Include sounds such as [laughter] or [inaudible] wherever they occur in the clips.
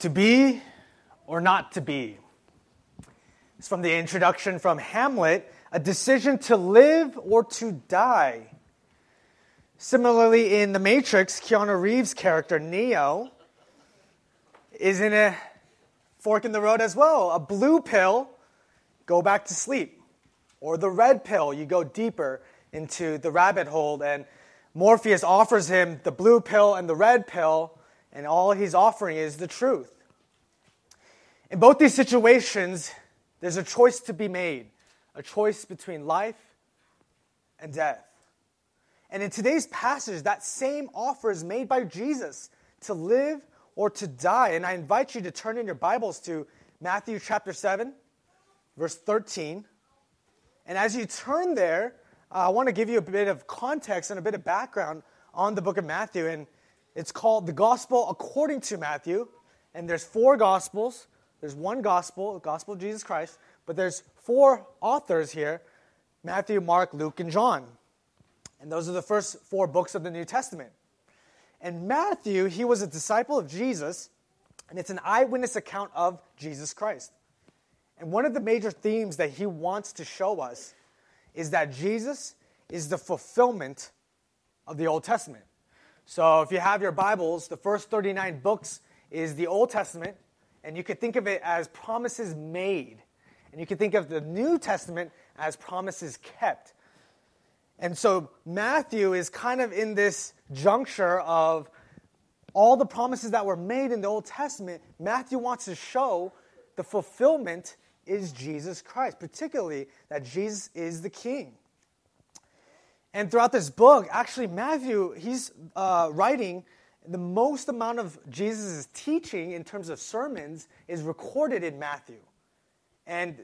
To be or not to be. It's from the introduction from Hamlet a decision to live or to die. Similarly, in The Matrix, Keanu Reeves' character, Neo, is in a fork in the road as well. A blue pill, go back to sleep. Or the red pill, you go deeper into the rabbit hole. And Morpheus offers him the blue pill and the red pill, and all he's offering is the truth. In both these situations, there's a choice to be made a choice between life and death. And in today's passage, that same offer is made by Jesus to live or to die. And I invite you to turn in your Bibles to Matthew chapter 7, verse 13. And as you turn there, I want to give you a bit of context and a bit of background on the book of Matthew. And it's called the Gospel according to Matthew. And there's four Gospels. There's one Gospel, the Gospel of Jesus Christ, but there's four authors here Matthew, Mark, Luke, and John. And those are the first four books of the New Testament. And Matthew, he was a disciple of Jesus, and it's an eyewitness account of Jesus Christ. And one of the major themes that he wants to show us is that Jesus is the fulfillment of the Old Testament. So if you have your Bibles, the first 39 books is the Old Testament, and you could think of it as promises made. And you could think of the New Testament as promises kept. And so Matthew is kind of in this juncture of all the promises that were made in the Old Testament. Matthew wants to show the fulfillment is Jesus Christ, particularly that Jesus is the King. And throughout this book, actually, Matthew, he's uh, writing the most amount of Jesus' teaching in terms of sermons is recorded in Matthew. And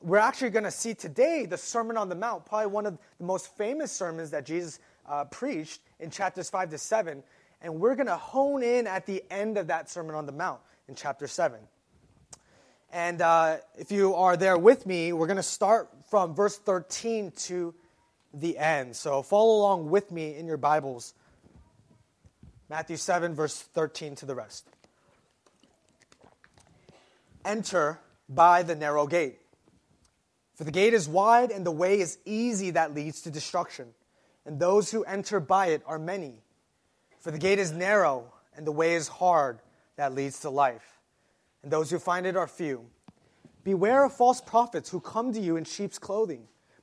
we're actually going to see today the Sermon on the Mount, probably one of the most famous sermons that Jesus uh, preached in chapters 5 to 7. And we're going to hone in at the end of that Sermon on the Mount in chapter 7. And uh, if you are there with me, we're going to start from verse 13 to the end. So follow along with me in your Bibles. Matthew 7, verse 13 to the rest. Enter by the narrow gate. For the gate is wide and the way is easy that leads to destruction, and those who enter by it are many. For the gate is narrow and the way is hard that leads to life and those who find it are few. Beware of false prophets who come to you in sheep's clothing,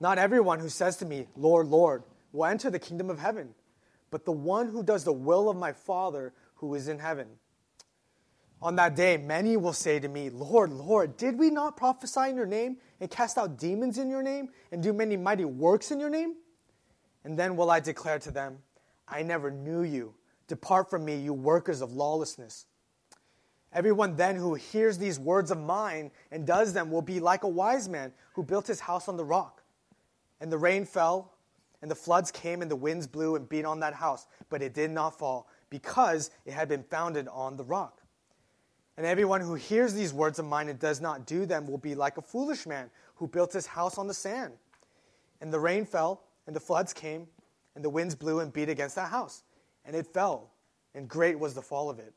Not everyone who says to me, Lord, Lord, will enter the kingdom of heaven, but the one who does the will of my Father who is in heaven. On that day, many will say to me, Lord, Lord, did we not prophesy in your name, and cast out demons in your name, and do many mighty works in your name? And then will I declare to them, I never knew you. Depart from me, you workers of lawlessness. Everyone then who hears these words of mine and does them will be like a wise man who built his house on the rock. And the rain fell, and the floods came, and the winds blew and beat on that house, but it did not fall, because it had been founded on the rock. And everyone who hears these words of mine and does not do them will be like a foolish man who built his house on the sand. And the rain fell, and the floods came, and the winds blew and beat against that house, and it fell, and great was the fall of it.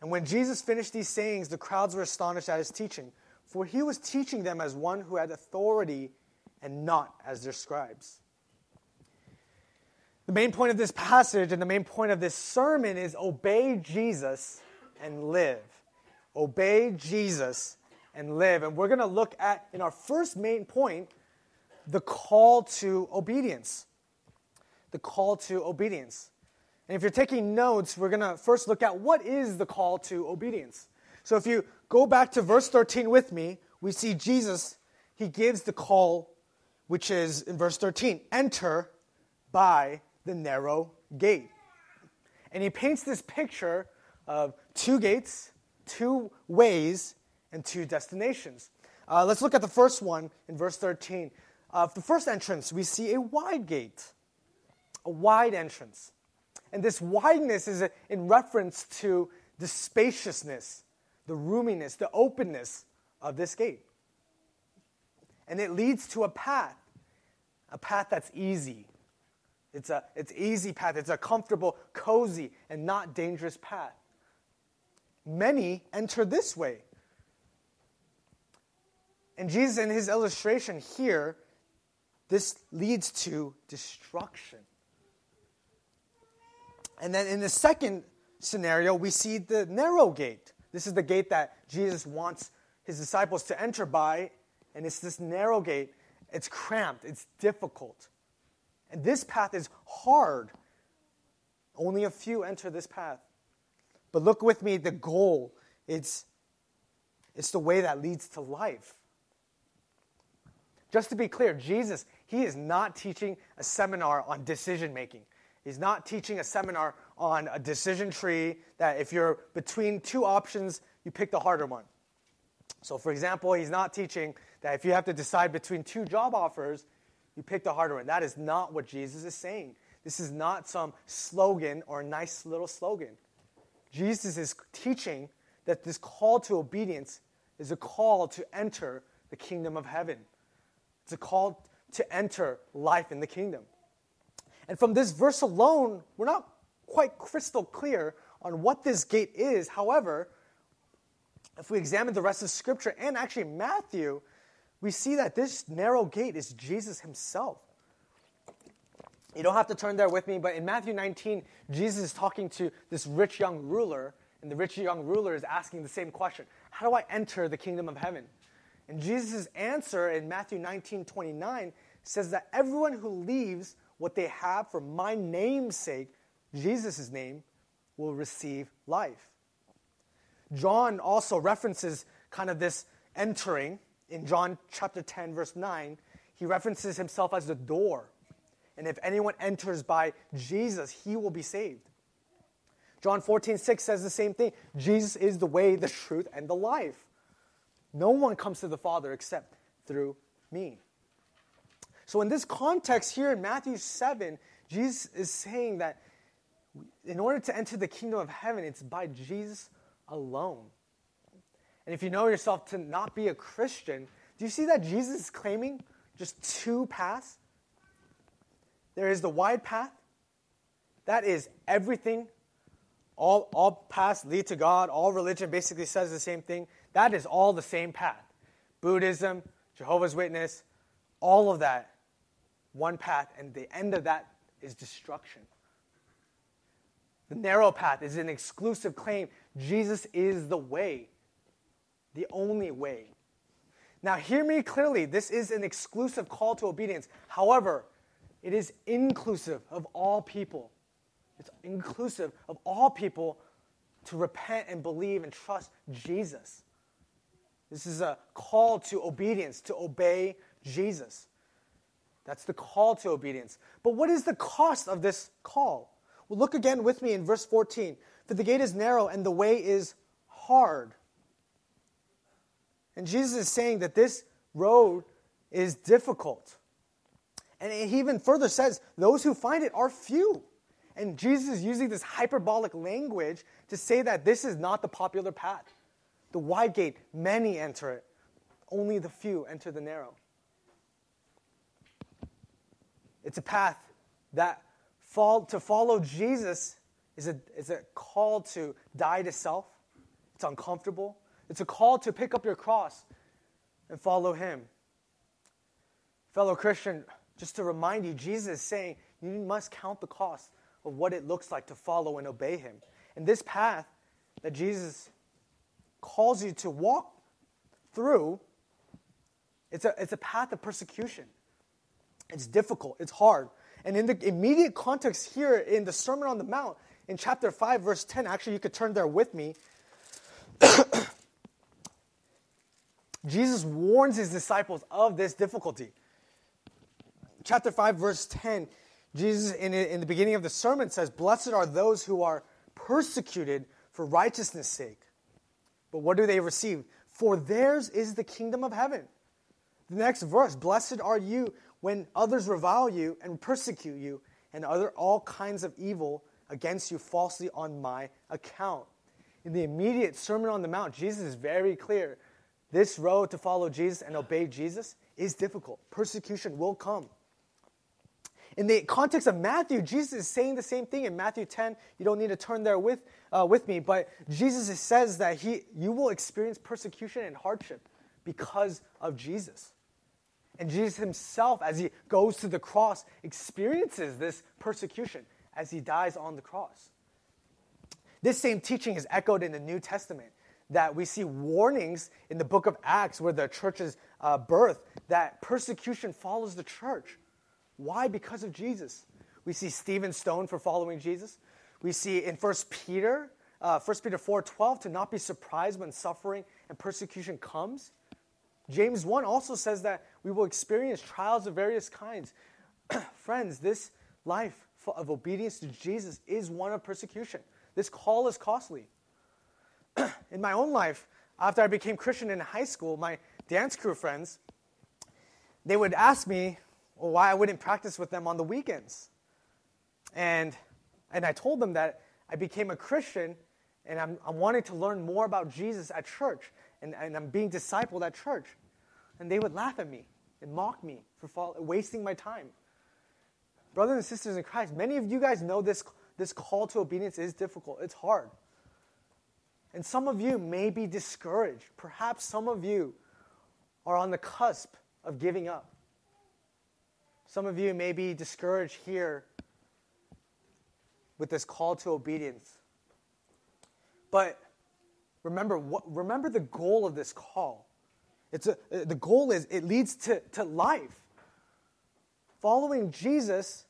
And when Jesus finished these sayings, the crowds were astonished at his teaching, for he was teaching them as one who had authority and not as their scribes. The main point of this passage and the main point of this sermon is obey Jesus and live. Obey Jesus and live. And we're going to look at, in our first main point, the call to obedience. The call to obedience. And if you're taking notes, we're going to first look at what is the call to obedience. So if you go back to verse 13 with me, we see Jesus, he gives the call, which is in verse 13 enter by the narrow gate. And he paints this picture of two gates, two ways, and two destinations. Uh, let's look at the first one in verse 13. Uh, the first entrance, we see a wide gate, a wide entrance. And this wideness is in reference to the spaciousness, the roominess, the openness of this gate. And it leads to a path, a path that's easy. It's a it's easy path. It's a comfortable, cozy, and not dangerous path. Many enter this way. And Jesus, in his illustration here, this leads to destruction. And then in the second scenario, we see the narrow gate. This is the gate that Jesus wants his disciples to enter by, and it's this narrow gate. It's cramped, it's difficult. And this path is hard. Only a few enter this path. But look with me, the goal it's, it's the way that leads to life. Just to be clear, Jesus, he is not teaching a seminar on decision making. He's not teaching a seminar on a decision tree that if you're between two options, you pick the harder one. So, for example, he's not teaching that if you have to decide between two job offers, you pick the harder one. That is not what Jesus is saying. This is not some slogan or a nice little slogan. Jesus is teaching that this call to obedience is a call to enter the kingdom of heaven. It's a call to enter life in the kingdom. And from this verse alone, we're not quite crystal clear on what this gate is. However, if we examine the rest of Scripture and actually Matthew, we see that this narrow gate is Jesus himself. You don't have to turn there with me, but in Matthew 19, Jesus is talking to this rich young ruler, and the rich young ruler is asking the same question How do I enter the kingdom of heaven? And Jesus' answer in Matthew 19 29 says that everyone who leaves what they have for my name's sake, Jesus' name, will receive life. John also references kind of this entering in John chapter 10, verse 9. He references himself as the door. And if anyone enters by Jesus, he will be saved. John 14, 6 says the same thing. Jesus is the way, the truth, and the life. No one comes to the Father except through me. So, in this context here in Matthew 7, Jesus is saying that in order to enter the kingdom of heaven, it's by Jesus alone. And if you know yourself to not be a Christian, do you see that Jesus is claiming just two paths? There is the wide path, that is everything. All, all paths lead to God. All religion basically says the same thing. That is all the same path. Buddhism, Jehovah's Witness, all of that, one path, and the end of that is destruction. The narrow path is an exclusive claim. Jesus is the way, the only way. Now, hear me clearly. This is an exclusive call to obedience. However, it is inclusive of all people. It's inclusive of all people to repent and believe and trust Jesus. This is a call to obedience, to obey Jesus. That's the call to obedience. But what is the cost of this call? Well, look again with me in verse 14. For the gate is narrow and the way is hard. And Jesus is saying that this road is difficult. And he even further says, those who find it are few. And Jesus is using this hyperbolic language to say that this is not the popular path. The wide gate, many enter it, only the few enter the narrow. It's a path that fall, to follow Jesus is a, is a call to die to self. It's uncomfortable. It's a call to pick up your cross and follow Him. Fellow Christian, just to remind you, Jesus is saying you must count the cost of what it looks like to follow and obey Him. And this path that Jesus calls you to walk through, it's a, it's a path of persecution. It's difficult, it's hard. And in the immediate context here in the Sermon on the Mount, in chapter 5, verse 10, actually, you could turn there with me. [coughs] Jesus warns his disciples of this difficulty. Chapter 5, verse 10, Jesus, in, in the beginning of the sermon, says, Blessed are those who are persecuted for righteousness' sake. But what do they receive? for theirs is the kingdom of heaven. The next verse Blessed are you when others revile you and persecute you and utter all kinds of evil against you falsely on my account. In the immediate Sermon on the Mount, Jesus is very clear. This road to follow Jesus and obey Jesus is difficult. Persecution will come. In the context of Matthew, Jesus is saying the same thing in Matthew 10. You don't need to turn there with, uh, with me, but Jesus says that he, you will experience persecution and hardship because of Jesus. And Jesus himself, as he goes to the cross, experiences this persecution as he dies on the cross. This same teaching is echoed in the New Testament that we see warnings in the book of Acts where the church's uh, birth that persecution follows the church. Why? Because of Jesus. We see Stephen stoned for following Jesus. We see in 1 Peter, uh, 1 Peter 4 12, to not be surprised when suffering and persecution comes. James 1 also says that we will experience trials of various kinds. [clears throat] Friends, this life of obedience to Jesus is one of persecution. This call is costly. [clears throat] in my own life, after I became Christian in high school, my dance crew friends, they would ask me, well, why I wouldn't practice with them on the weekends. And, and I told them that I became a Christian and I'm, I'm wanting to learn more about Jesus at church and, and I'm being discipled at church. And they would laugh at me and mock me for fall, wasting my time. Brothers and sisters in Christ, many of you guys know this, this call to obedience is difficult, it's hard. And some of you may be discouraged. Perhaps some of you are on the cusp of giving up. Some of you may be discouraged here with this call to obedience. But remember, what, remember the goal of this call. It's a, the goal is it leads to, to life. Following Jesus,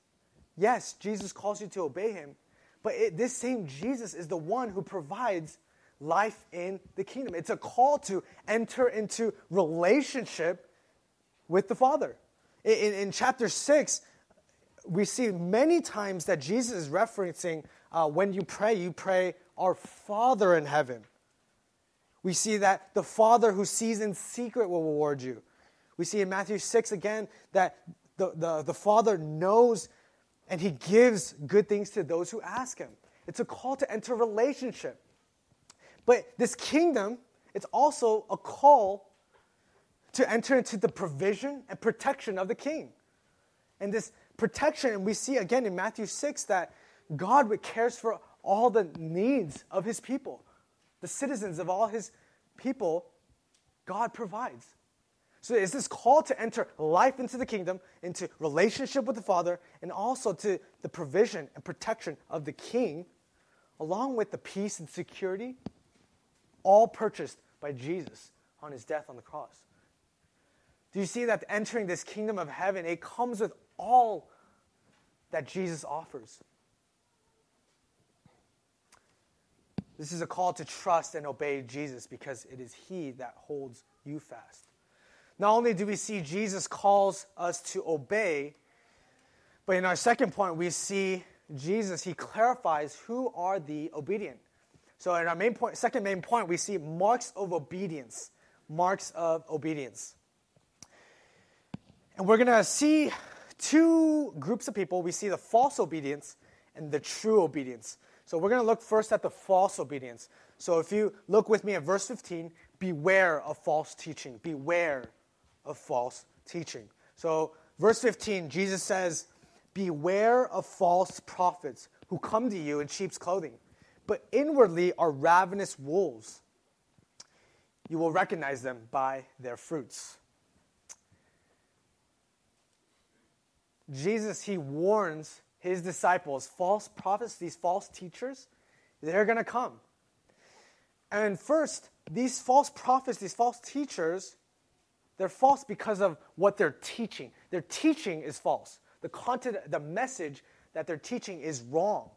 yes, Jesus calls you to obey him, but it, this same Jesus is the one who provides life in the kingdom. It's a call to enter into relationship with the Father. In, in chapter 6, we see many times that Jesus is referencing uh, when you pray, you pray, Our Father in heaven. We see that the Father who sees in secret will reward you. We see in Matthew 6 again that the, the, the Father knows and He gives good things to those who ask Him. It's a call to enter relationship. But this kingdom, it's also a call to enter into the provision and protection of the king. And this protection, and we see again in Matthew 6 that God cares for all the needs of his people, the citizens of all his people, God provides. So it's this call to enter life into the kingdom, into relationship with the Father, and also to the provision and protection of the King, along with the peace and security, all purchased by Jesus on his death on the cross. Do you see that entering this kingdom of heaven, it comes with all that Jesus offers? This is a call to trust and obey Jesus because it is He that holds you fast. Not only do we see Jesus calls us to obey, but in our second point, we see Jesus, He clarifies who are the obedient. So in our main point, second main point, we see marks of obedience. Marks of obedience. And we're going to see two groups of people. We see the false obedience and the true obedience. So we're going to look first at the false obedience. So if you look with me at verse 15, beware of false teaching. Beware of false teaching. So, verse 15, Jesus says, Beware of false prophets who come to you in sheep's clothing, but inwardly are ravenous wolves. You will recognize them by their fruits. Jesus, he warns his disciples, false prophets, these false teachers, they're going to come. And first, these false prophets, these false teachers, they're false because of what they're teaching. Their teaching is false. The content, the message that they're teaching is wrong.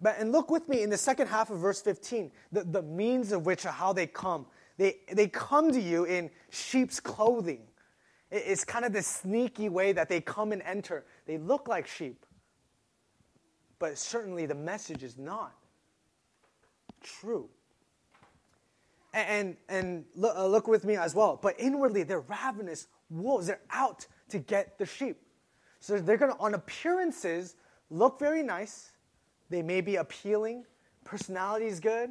But, and look with me in the second half of verse 15, the, the means of which, are how they come. They, they come to you in sheep's clothing. It's kind of this sneaky way that they come and enter. They look like sheep, but certainly the message is not true. And, and look, uh, look with me as well. But inwardly, they're ravenous wolves. They're out to get the sheep. So they're going to, on appearances, look very nice. They may be appealing. Personality is good.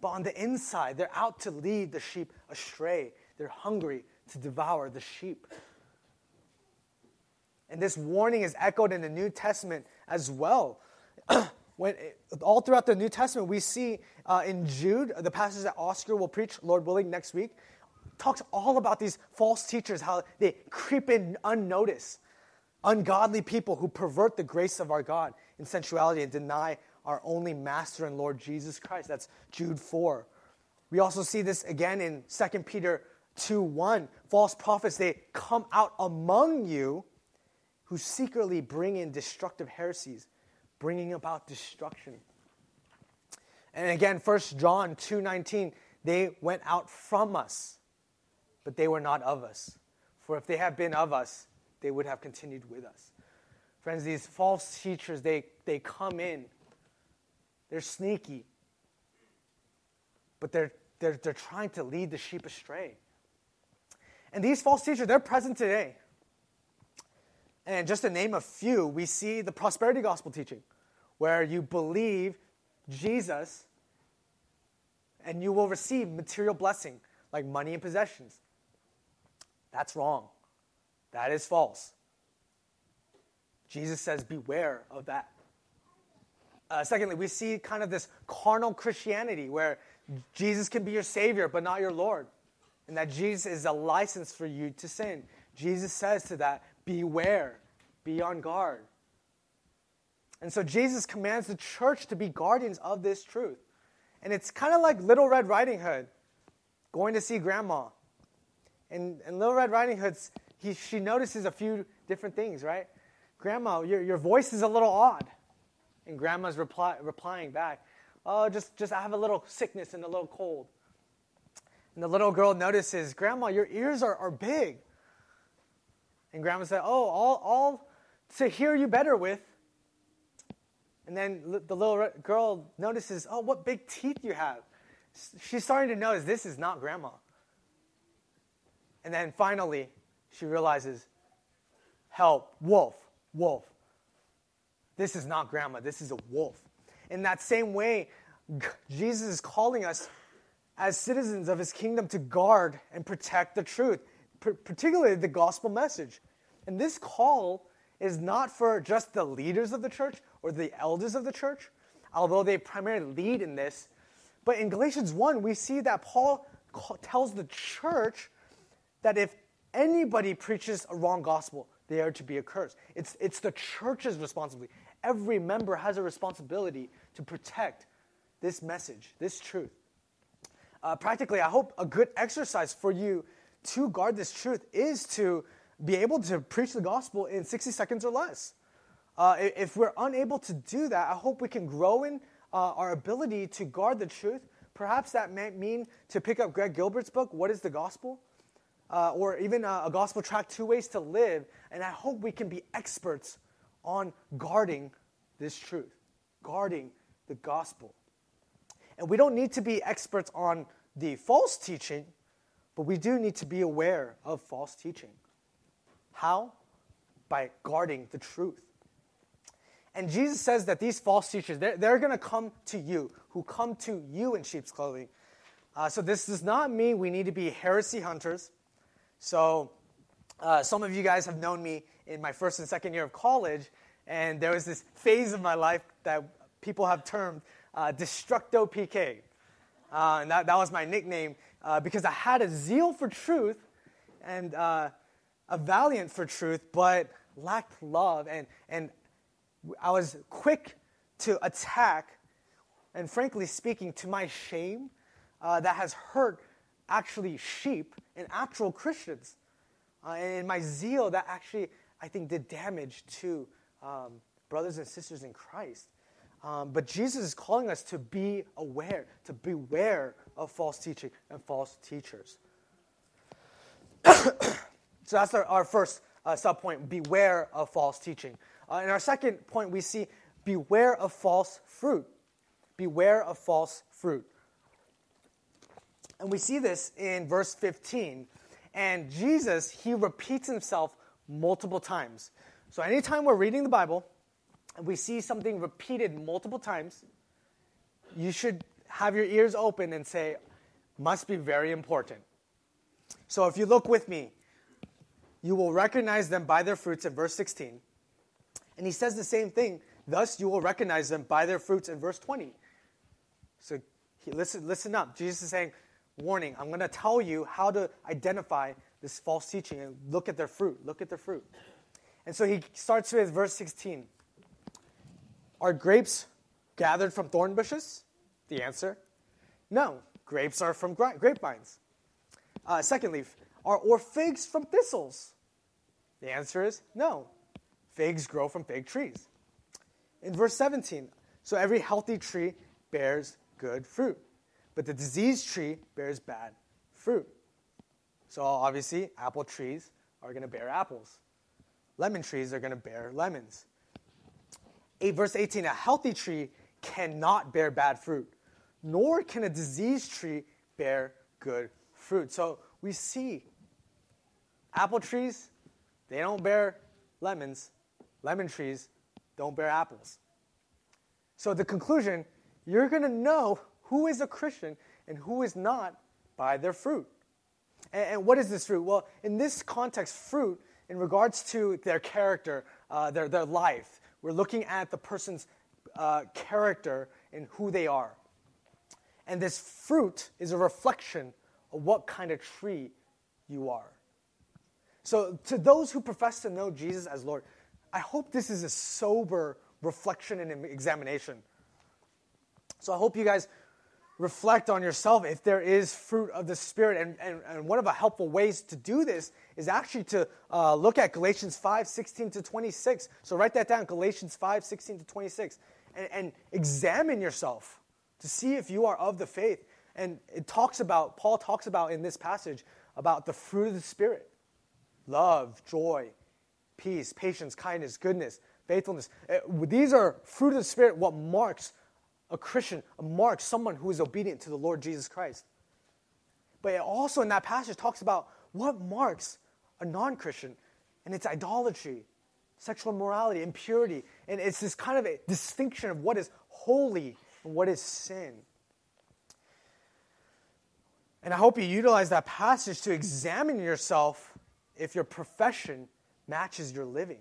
But on the inside, they're out to lead the sheep astray. They're hungry to devour the sheep. And this warning is echoed in the New Testament as well. [clears throat] when all throughout the New Testament, we see uh, in Jude, the passage that Oscar will preach, Lord willing, next week, talks all about these false teachers, how they creep in unnoticed, ungodly people who pervert the grace of our God in sensuality and deny our only Master and Lord Jesus Christ. That's Jude 4. We also see this again in 2 Peter 2 1. False prophets, they come out among you who secretly bring in destructive heresies, bringing about destruction. And again, 1 John 2:19, they went out from us, but they were not of us. For if they had been of us, they would have continued with us. Friends, these false teachers, they, they come in. They're sneaky. But they're, they're, they're trying to lead the sheep astray. And these false teachers, they're present today. And just to name a few, we see the prosperity gospel teaching, where you believe Jesus and you will receive material blessing like money and possessions. That's wrong. That is false. Jesus says, beware of that. Uh, secondly, we see kind of this carnal Christianity where Jesus can be your Savior, but not your Lord. And that Jesus is a license for you to sin. Jesus says to that, Beware, be on guard. And so Jesus commands the church to be guardians of this truth. And it's kind of like Little Red Riding Hood going to see grandma. And, and Little Red Riding Hood, he, she notices a few different things, right? Grandma, your, your voice is a little odd. And grandma's reply, replying back, Oh, just, just I have a little sickness and a little cold. And the little girl notices, Grandma, your ears are, are big. And grandma said, Oh, all, all to hear you better with. And then the little girl notices, Oh, what big teeth you have. She's starting to notice this is not grandma. And then finally, she realizes, Help, wolf, wolf. This is not grandma, this is a wolf. In that same way, Jesus is calling us as citizens of his kingdom to guard and protect the truth particularly the gospel message. And this call is not for just the leaders of the church or the elders of the church, although they primarily lead in this. But in Galatians 1, we see that Paul tells the church that if anybody preaches a wrong gospel, they are to be accursed. It's, it's the church's responsibility. Every member has a responsibility to protect this message, this truth. Uh, practically, I hope a good exercise for you to guard this truth is to be able to preach the gospel in 60 seconds or less. Uh, if we're unable to do that, I hope we can grow in uh, our ability to guard the truth. Perhaps that might mean to pick up Greg Gilbert's book, What is the Gospel? Uh, or even a, a gospel tract, Two Ways to Live. And I hope we can be experts on guarding this truth, guarding the gospel. And we don't need to be experts on the false teaching, but we do need to be aware of false teaching. How? By guarding the truth. And Jesus says that these false teachers, they're, they're going to come to you, who come to you in sheep's clothing. Uh, so this does not mean we need to be heresy hunters. So uh, some of you guys have known me in my first and second year of college, and there was this phase of my life that people have termed uh, Destructo PK. Uh, and that, that was my nickname uh, because I had a zeal for truth and uh, a valiant for truth, but lacked love. And, and I was quick to attack, and frankly speaking, to my shame, uh, that has hurt actually sheep and actual Christians. Uh, and my zeal that actually, I think, did damage to um, brothers and sisters in Christ. Um, but Jesus is calling us to be aware, to beware of false teaching and false teachers. [coughs] so that's our, our first uh, sub point beware of false teaching. Uh, in our second point, we see beware of false fruit. Beware of false fruit. And we see this in verse 15. And Jesus, he repeats himself multiple times. So anytime we're reading the Bible we see something repeated multiple times, you should have your ears open and say, must be very important. So if you look with me, you will recognize them by their fruits in verse 16. And he says the same thing, thus you will recognize them by their fruits in verse 20. So he, listen, listen up. Jesus is saying, warning, I'm going to tell you how to identify this false teaching and look at their fruit. Look at their fruit. And so he starts with verse 16. Are grapes gathered from thorn bushes? The answer no. Grapes are from grapevines. Uh, leaf, are or figs from thistles? The answer is no. Figs grow from fig trees. In verse 17, so every healthy tree bears good fruit, but the diseased tree bears bad fruit. So obviously, apple trees are going to bear apples. Lemon trees are going to bear lemons. 8 verse 18, a healthy tree cannot bear bad fruit, nor can a diseased tree bear good fruit. So we see apple trees, they don't bear lemons. Lemon trees don't bear apples. So the conclusion, you're going to know who is a Christian and who is not by their fruit. And, and, what is this fruit? Well, in this context, fruit, in regards to their character, uh, their, their life, we're looking at the person's uh, character and who they are. And this fruit is a reflection of what kind of tree you are. So, to those who profess to know Jesus as Lord, I hope this is a sober reflection and examination. So, I hope you guys reflect on yourself if there is fruit of the Spirit. And, and, and one of the helpful ways to do this is actually to uh, look at Galatians 5 16 to 26. So, write that down Galatians 5 16 to 26 and, and examine yourself to see if you are of the faith. And it talks about, Paul talks about in this passage about the fruit of the Spirit love, joy, peace, patience, kindness, goodness, faithfulness. Uh, these are fruit of the Spirit, what marks a Christian, a mark, someone who is obedient to the Lord Jesus Christ. But it also in that passage talks about what marks a non Christian, and it's idolatry, sexual immorality, impurity. And it's this kind of a distinction of what is holy and what is sin. And I hope you utilize that passage to examine yourself if your profession matches your living.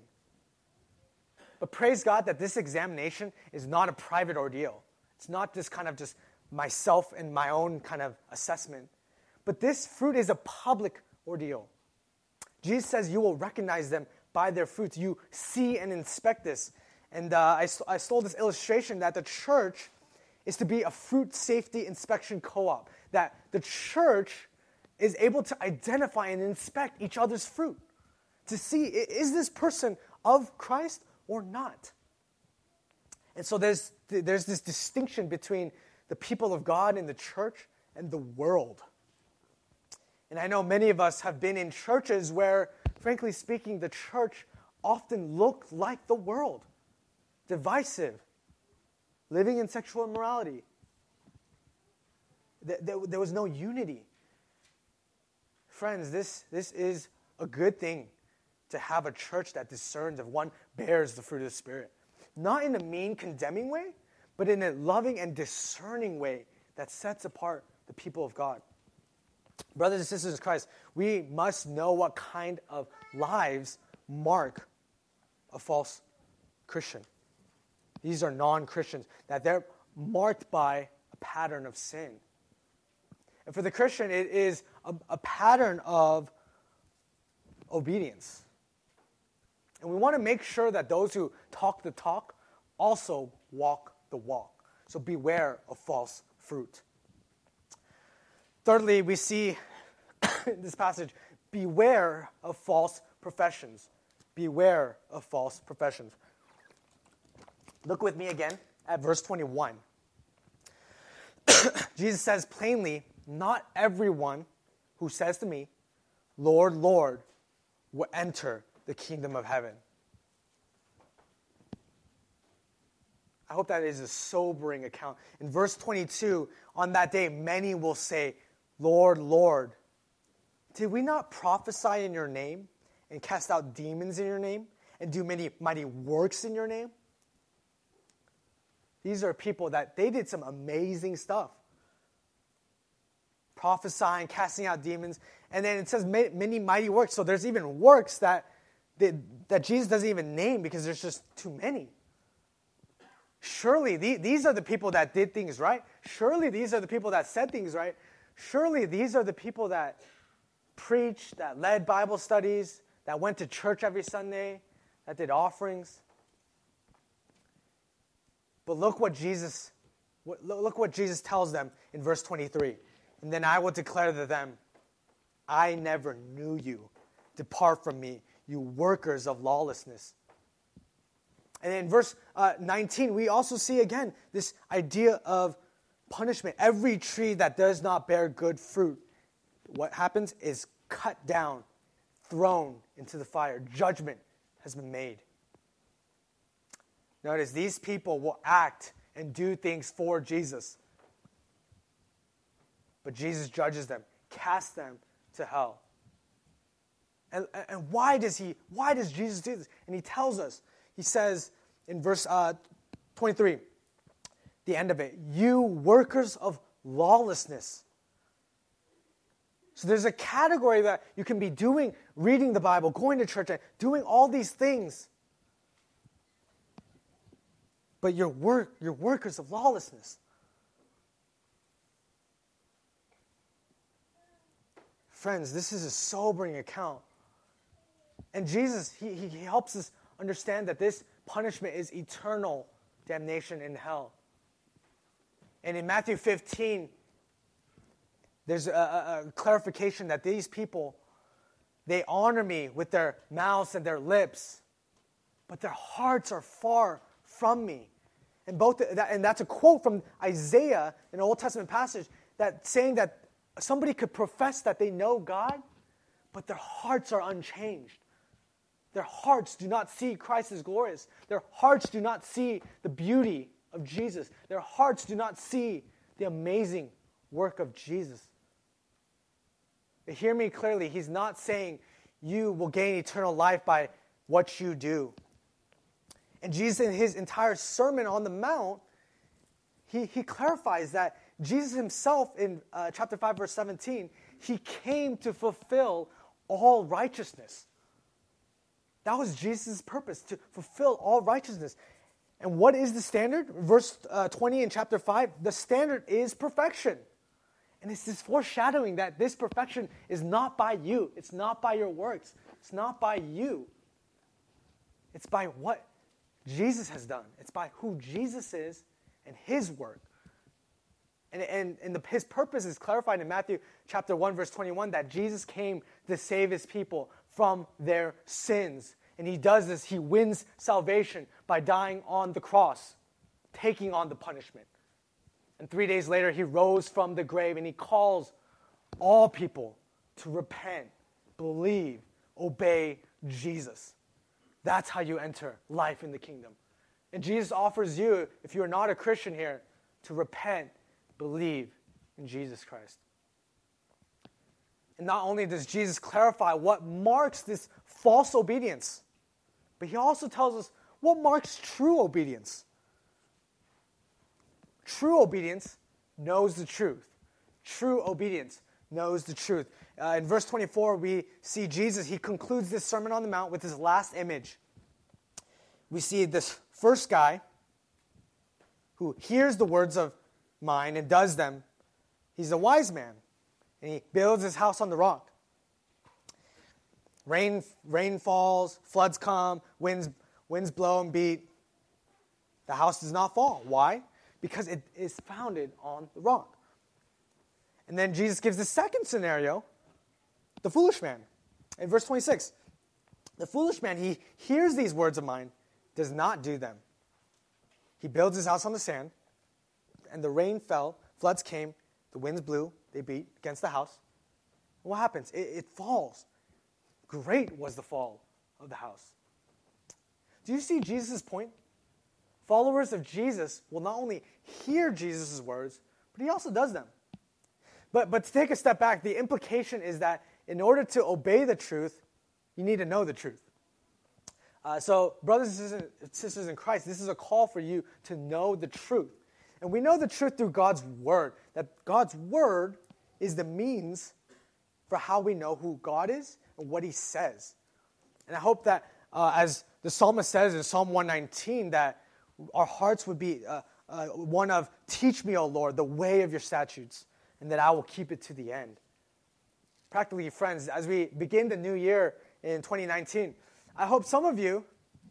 But praise God that this examination is not a private ordeal. It's not just kind of just myself and my own kind of assessment. But this fruit is a public ordeal. Jesus says you will recognize them by their fruits. You see and inspect this. And uh, I, I stole this illustration that the church is to be a fruit safety inspection co op, that the church is able to identify and inspect each other's fruit to see is this person of Christ or not? And so there's, there's this distinction between the people of God in the church and the world. And I know many of us have been in churches where, frankly speaking, the church often looked like the world divisive, living in sexual immorality. There, there was no unity. Friends, this, this is a good thing to have a church that discerns if one bears the fruit of the Spirit not in a mean, condemning way, but in a loving and discerning way that sets apart the people of God. Brothers and sisters in Christ, we must know what kind of lives mark a false Christian. These are non Christians, that they're marked by a pattern of sin. And for the Christian, it is a, a pattern of obedience. And we want to make sure that those who talk the talk also walk the walk. So beware of false fruit. Thirdly, we see in [coughs] this passage beware of false professions. Beware of false professions. Look with me again at verse 21. [coughs] Jesus says plainly, Not everyone who says to me, Lord, Lord, will enter the kingdom of heaven. I hope that is a sobering account. In verse 22, on that day, many will say, Lord, Lord, did we not prophesy in your name and cast out demons in your name and do many mighty works in your name? These are people that they did some amazing stuff. Prophesying, casting out demons, and then it says many mighty works. So there's even works that, that Jesus doesn't even name because there's just too many. Surely these are the people that did things right. Surely these are the people that said things right. Surely these are the people that preached, that led Bible studies, that went to church every Sunday, that did offerings. But look what Jesus look what Jesus tells them in verse 23. And then I will declare to them, I never knew you. Depart from me, you workers of lawlessness. And in verse uh, 19, we also see again this idea of punishment. Every tree that does not bear good fruit, what happens is cut down, thrown into the fire. Judgment has been made. Notice these people will act and do things for Jesus. But Jesus judges them, casts them to hell. And, and why does he why does Jesus do this? And he tells us he says in verse uh, 23, the end of it, you workers of lawlessness. So there's a category that you can be doing, reading the Bible, going to church, doing all these things. But you're, work, you're workers of lawlessness. Friends, this is a sobering account. And Jesus, he, he helps us understand that this punishment is eternal damnation in hell. And in Matthew 15, there's a, a, clarification that these people, they honor me with their mouths and their lips, but their hearts are far from me. And, both, and that's a quote from Isaiah, an Old Testament passage, that saying that somebody could profess that they know God, but their hearts are unchanged. Their hearts do not see Christ as glorious. Their hearts do not see the beauty of Jesus. Their hearts do not see the amazing work of Jesus. But hear me clearly. He's not saying you will gain eternal life by what you do. And Jesus, in his entire Sermon on the Mount, he, he clarifies that Jesus himself, in uh, chapter 5, verse 17, he came to fulfill all righteousness. That was Jesus' purpose, to fulfill all righteousness. And what is the standard? Verse uh, 20 in chapter 5 the standard is perfection. And it's this foreshadowing that this perfection is not by you, it's not by your works, it's not by you. It's by what Jesus has done, it's by who Jesus is and his work. And, and, and the, his purpose is clarified in Matthew chapter 1, verse 21 that Jesus came to save his people from their sins. And he does this, he wins salvation by dying on the cross, taking on the punishment. And three days later, he rose from the grave and he calls all people to repent, believe, obey Jesus. That's how you enter life in the kingdom. And Jesus offers you, if you are not a Christian here, to repent, believe in Jesus Christ. And not only does Jesus clarify what marks this false obedience, but he also tells us what marks true obedience. True obedience knows the truth. True obedience knows the truth. Uh, in verse 24, we see Jesus, he concludes this Sermon on the Mount with his last image. We see this first guy who hears the words of mine and does them. He's a wise man and he builds his house on the rock. Rain, rain falls, floods come, winds, winds blow and beat. The house does not fall. Why? Because it is founded on the rock. And then Jesus gives the second scenario the foolish man. In verse 26, the foolish man, he hears these words of mine, does not do them. He builds his house on the sand, and the rain fell, floods came, the winds blew, they beat against the house. What happens? It, it falls. Great was the fall of the house. Do you see Jesus' point? Followers of Jesus will not only hear Jesus' words, but he also does them. But, but to take a step back, the implication is that in order to obey the truth, you need to know the truth. Uh, so, brothers and sisters in Christ, this is a call for you to know the truth. And we know the truth through God's word, that God's word is the means for how we know who God is what he says. And I hope that, uh, as the psalmist says in Psalm 119, that our hearts would be uh, uh, one of, Teach me, O Lord, the way of your statutes, and that I will keep it to the end. Practically, friends, as we begin the new year in 2019, I hope some of you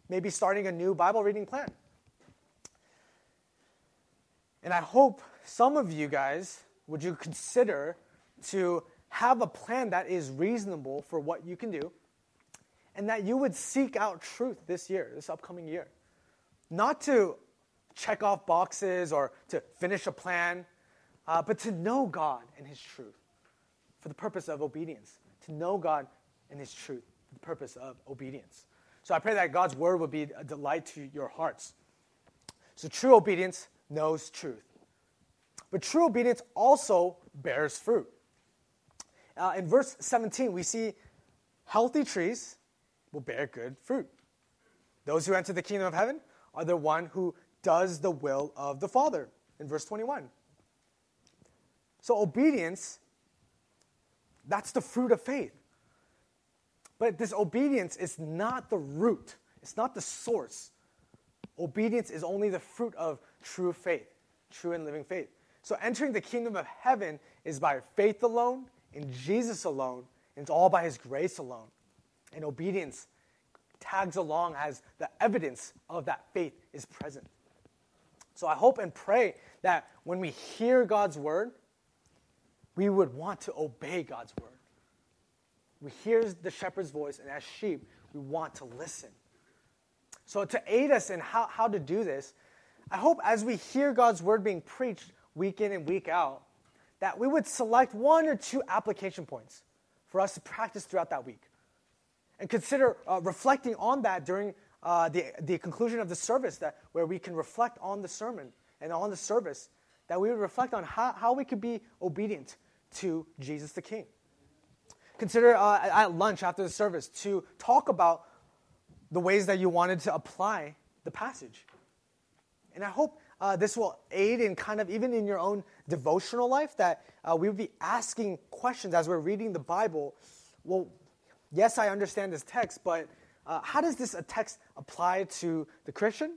may be starting a new Bible reading plan. And I hope some of you guys would you consider to have a plan that is reasonable for what you can do and that you would seek out truth this year, this upcoming year. Not to check off boxes or to finish a plan, uh, but to know God and His truth for the purpose of obedience. To know God and His truth for the purpose of obedience. So I pray that God's word will be a delight to your hearts. So true obedience knows truth. But true obedience also bears fruit. Uh, in verse 17, we see healthy trees will bear good fruit. Those who enter the kingdom of heaven are the one who does the will of the Father, in verse 21. So, obedience, that's the fruit of faith. But this obedience is not the root, it's not the source. Obedience is only the fruit of true faith, true and living faith. So, entering the kingdom of heaven is by faith alone, in Jesus alone, and it's all by his grace alone. And obedience tags along as the evidence of that faith is present. So, I hope and pray that when we hear God's word, we would want to obey God's word. We hear the shepherd's voice, and as sheep, we want to listen. So, to aid us in how, how to do this, I hope as we hear God's word being preached, week in and week out, that we would select one or two application points for us to practice throughout that week. And consider uh, reflecting on that during uh, the, the conclusion of the service, that, where we can reflect on the sermon and on the service, that we would reflect on how, how we could be obedient to Jesus the King. Consider uh, at lunch after the service to talk about the ways that you wanted to apply the passage. And I hope uh, this will aid in kind of even in your own devotional life that uh, we would be asking questions as we're reading the Bible. Well, yes, I understand this text, but uh, how does this text apply to the Christian?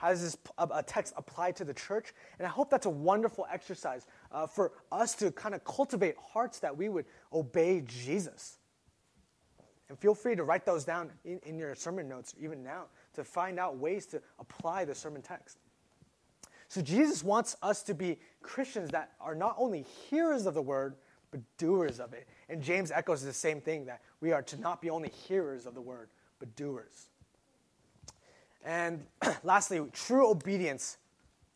How does this a text apply to the church? And I hope that's a wonderful exercise uh, for us to kind of cultivate hearts that we would obey Jesus. And feel free to write those down in, in your sermon notes even now to find out ways to apply the sermon text. So Jesus wants us to be Christians that are not only hearers of the word, but doers of it. And James echoes the same thing that we are to not be only hearers of the word, but doers. And [clears throat] lastly, true obedience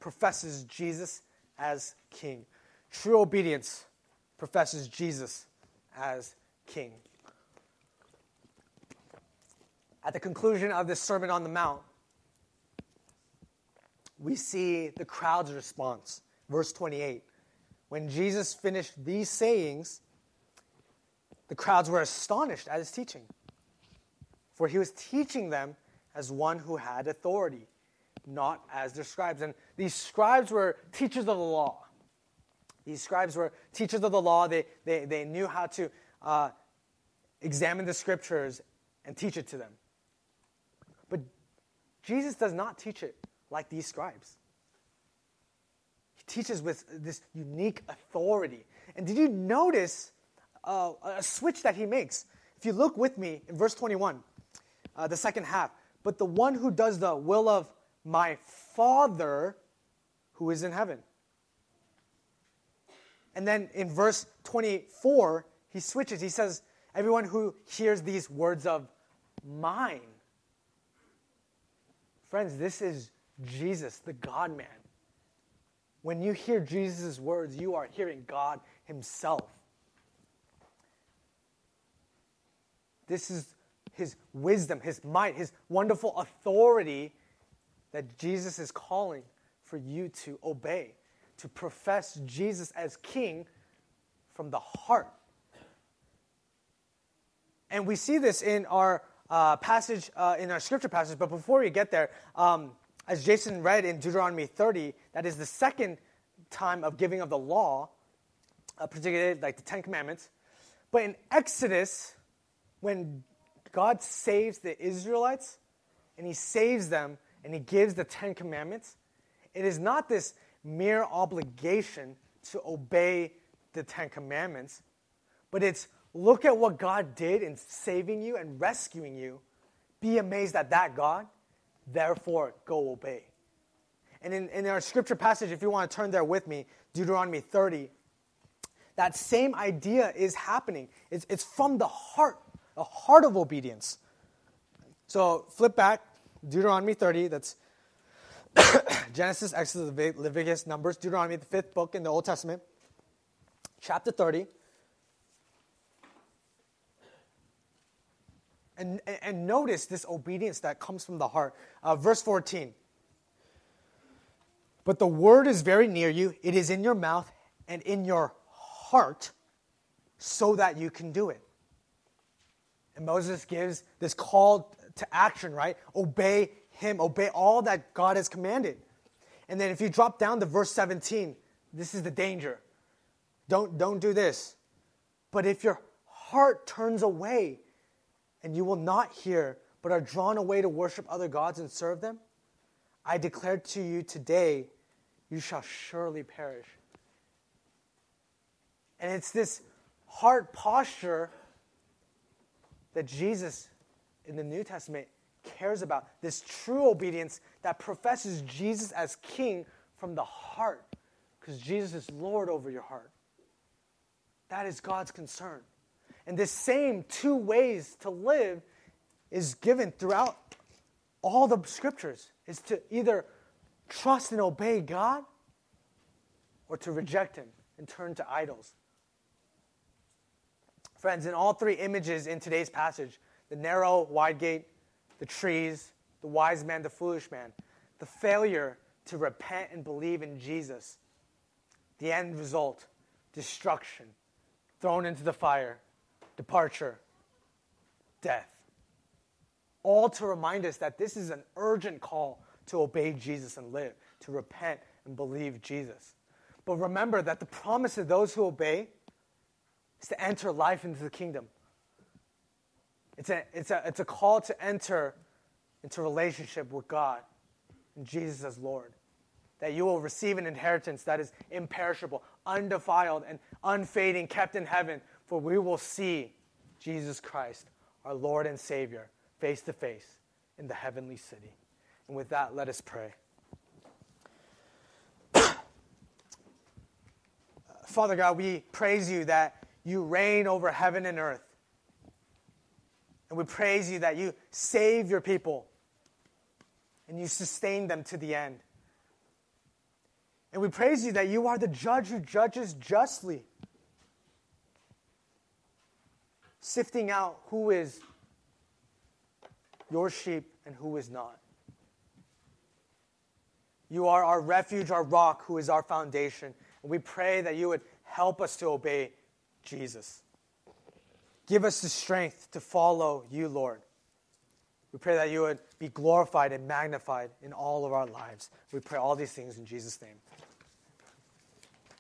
professes Jesus as king. True obedience professes Jesus as king. At the conclusion of this Sermon on the Mount, we see the crowd's response. Verse 28. When Jesus finished these sayings, the crowds were astonished at his teaching, for he was teaching them as one who had authority, not as their scribes. And these scribes were teachers of the law. These scribes were teachers of the law. They, they, they knew how to uh, examine the scriptures and teach it to them. But Jesus does not teach it like these scribes. He teaches with this unique authority. And did you notice uh, a switch that he makes? If you look with me in verse 21, uh, the second half, but the one who does the will of my Father who is in heaven. And then in verse 24, he switches. He says, Everyone who hears these words of mine. Friends, this is Jesus, the God man. When you hear Jesus' words, you are hearing God Himself. This is His wisdom, His might, His wonderful authority that Jesus is calling for you to obey, to profess Jesus as King from the heart. And we see this in our uh, passage, uh, in our scripture passage. But before we get there, um, as Jason read in Deuteronomy 30, that is the second time of giving of the law, uh, particularly like the Ten Commandments. But in Exodus, when God saves the Israelites and he saves them and he gives the Ten Commandments, it is not this mere obligation to obey the Ten Commandments, but it's look at what God did in saving you and rescuing you. Be amazed at that God, therefore go obey. And in, in our scripture passage, if you want to turn there with me, Deuteronomy 30, that same idea is happening. It's, it's from the heart, the heart of obedience. So flip back, Deuteronomy 30, that's [coughs] Genesis, Exodus, Leviticus, Numbers, Deuteronomy, the fifth book in the Old Testament, chapter 30. And, and notice this obedience that comes from the heart. Uh, verse 14. But the word is very near you, it is in your mouth and in your heart, so that you can do it. And Moses gives this call to action, right? Obey him, obey all that God has commanded. And then if you drop down to verse 17, this is the danger. Don't, don't do this. But if your heart turns away and you will not hear, but are drawn away to worship other gods and serve them, I declare to you today, you shall surely perish. And it's this heart posture that Jesus in the New Testament cares about this true obedience that professes Jesus as king from the heart, because Jesus is Lord over your heart. That is God's concern. And this same two ways to live is given throughout all the scriptures is to either trust and obey God or to reject him and turn to idols. Friends, in all three images in today's passage, the narrow, wide gate, the trees, the wise man, the foolish man, the failure to repent and believe in Jesus, the end result, destruction, thrown into the fire, departure, death. All to remind us that this is an urgent call to obey Jesus and live, to repent and believe Jesus. But remember that the promise of those who obey is to enter life into the kingdom. It's a, it's a, it's a call to enter into relationship with God and Jesus as Lord. That you will receive an inheritance that is imperishable, undefiled, and unfading, kept in heaven, for we will see Jesus Christ, our Lord and Savior, face to face in the heavenly city. And with that, let us pray. [coughs] Father God, we praise you that you reign over heaven and earth. And we praise you that you save your people and you sustain them to the end. And we praise you that you are the judge who judges justly, sifting out who is your sheep and who is not. You are our refuge, our rock, who is our foundation. And we pray that you would help us to obey Jesus. Give us the strength to follow you, Lord. We pray that you would be glorified and magnified in all of our lives. We pray all these things in Jesus' name.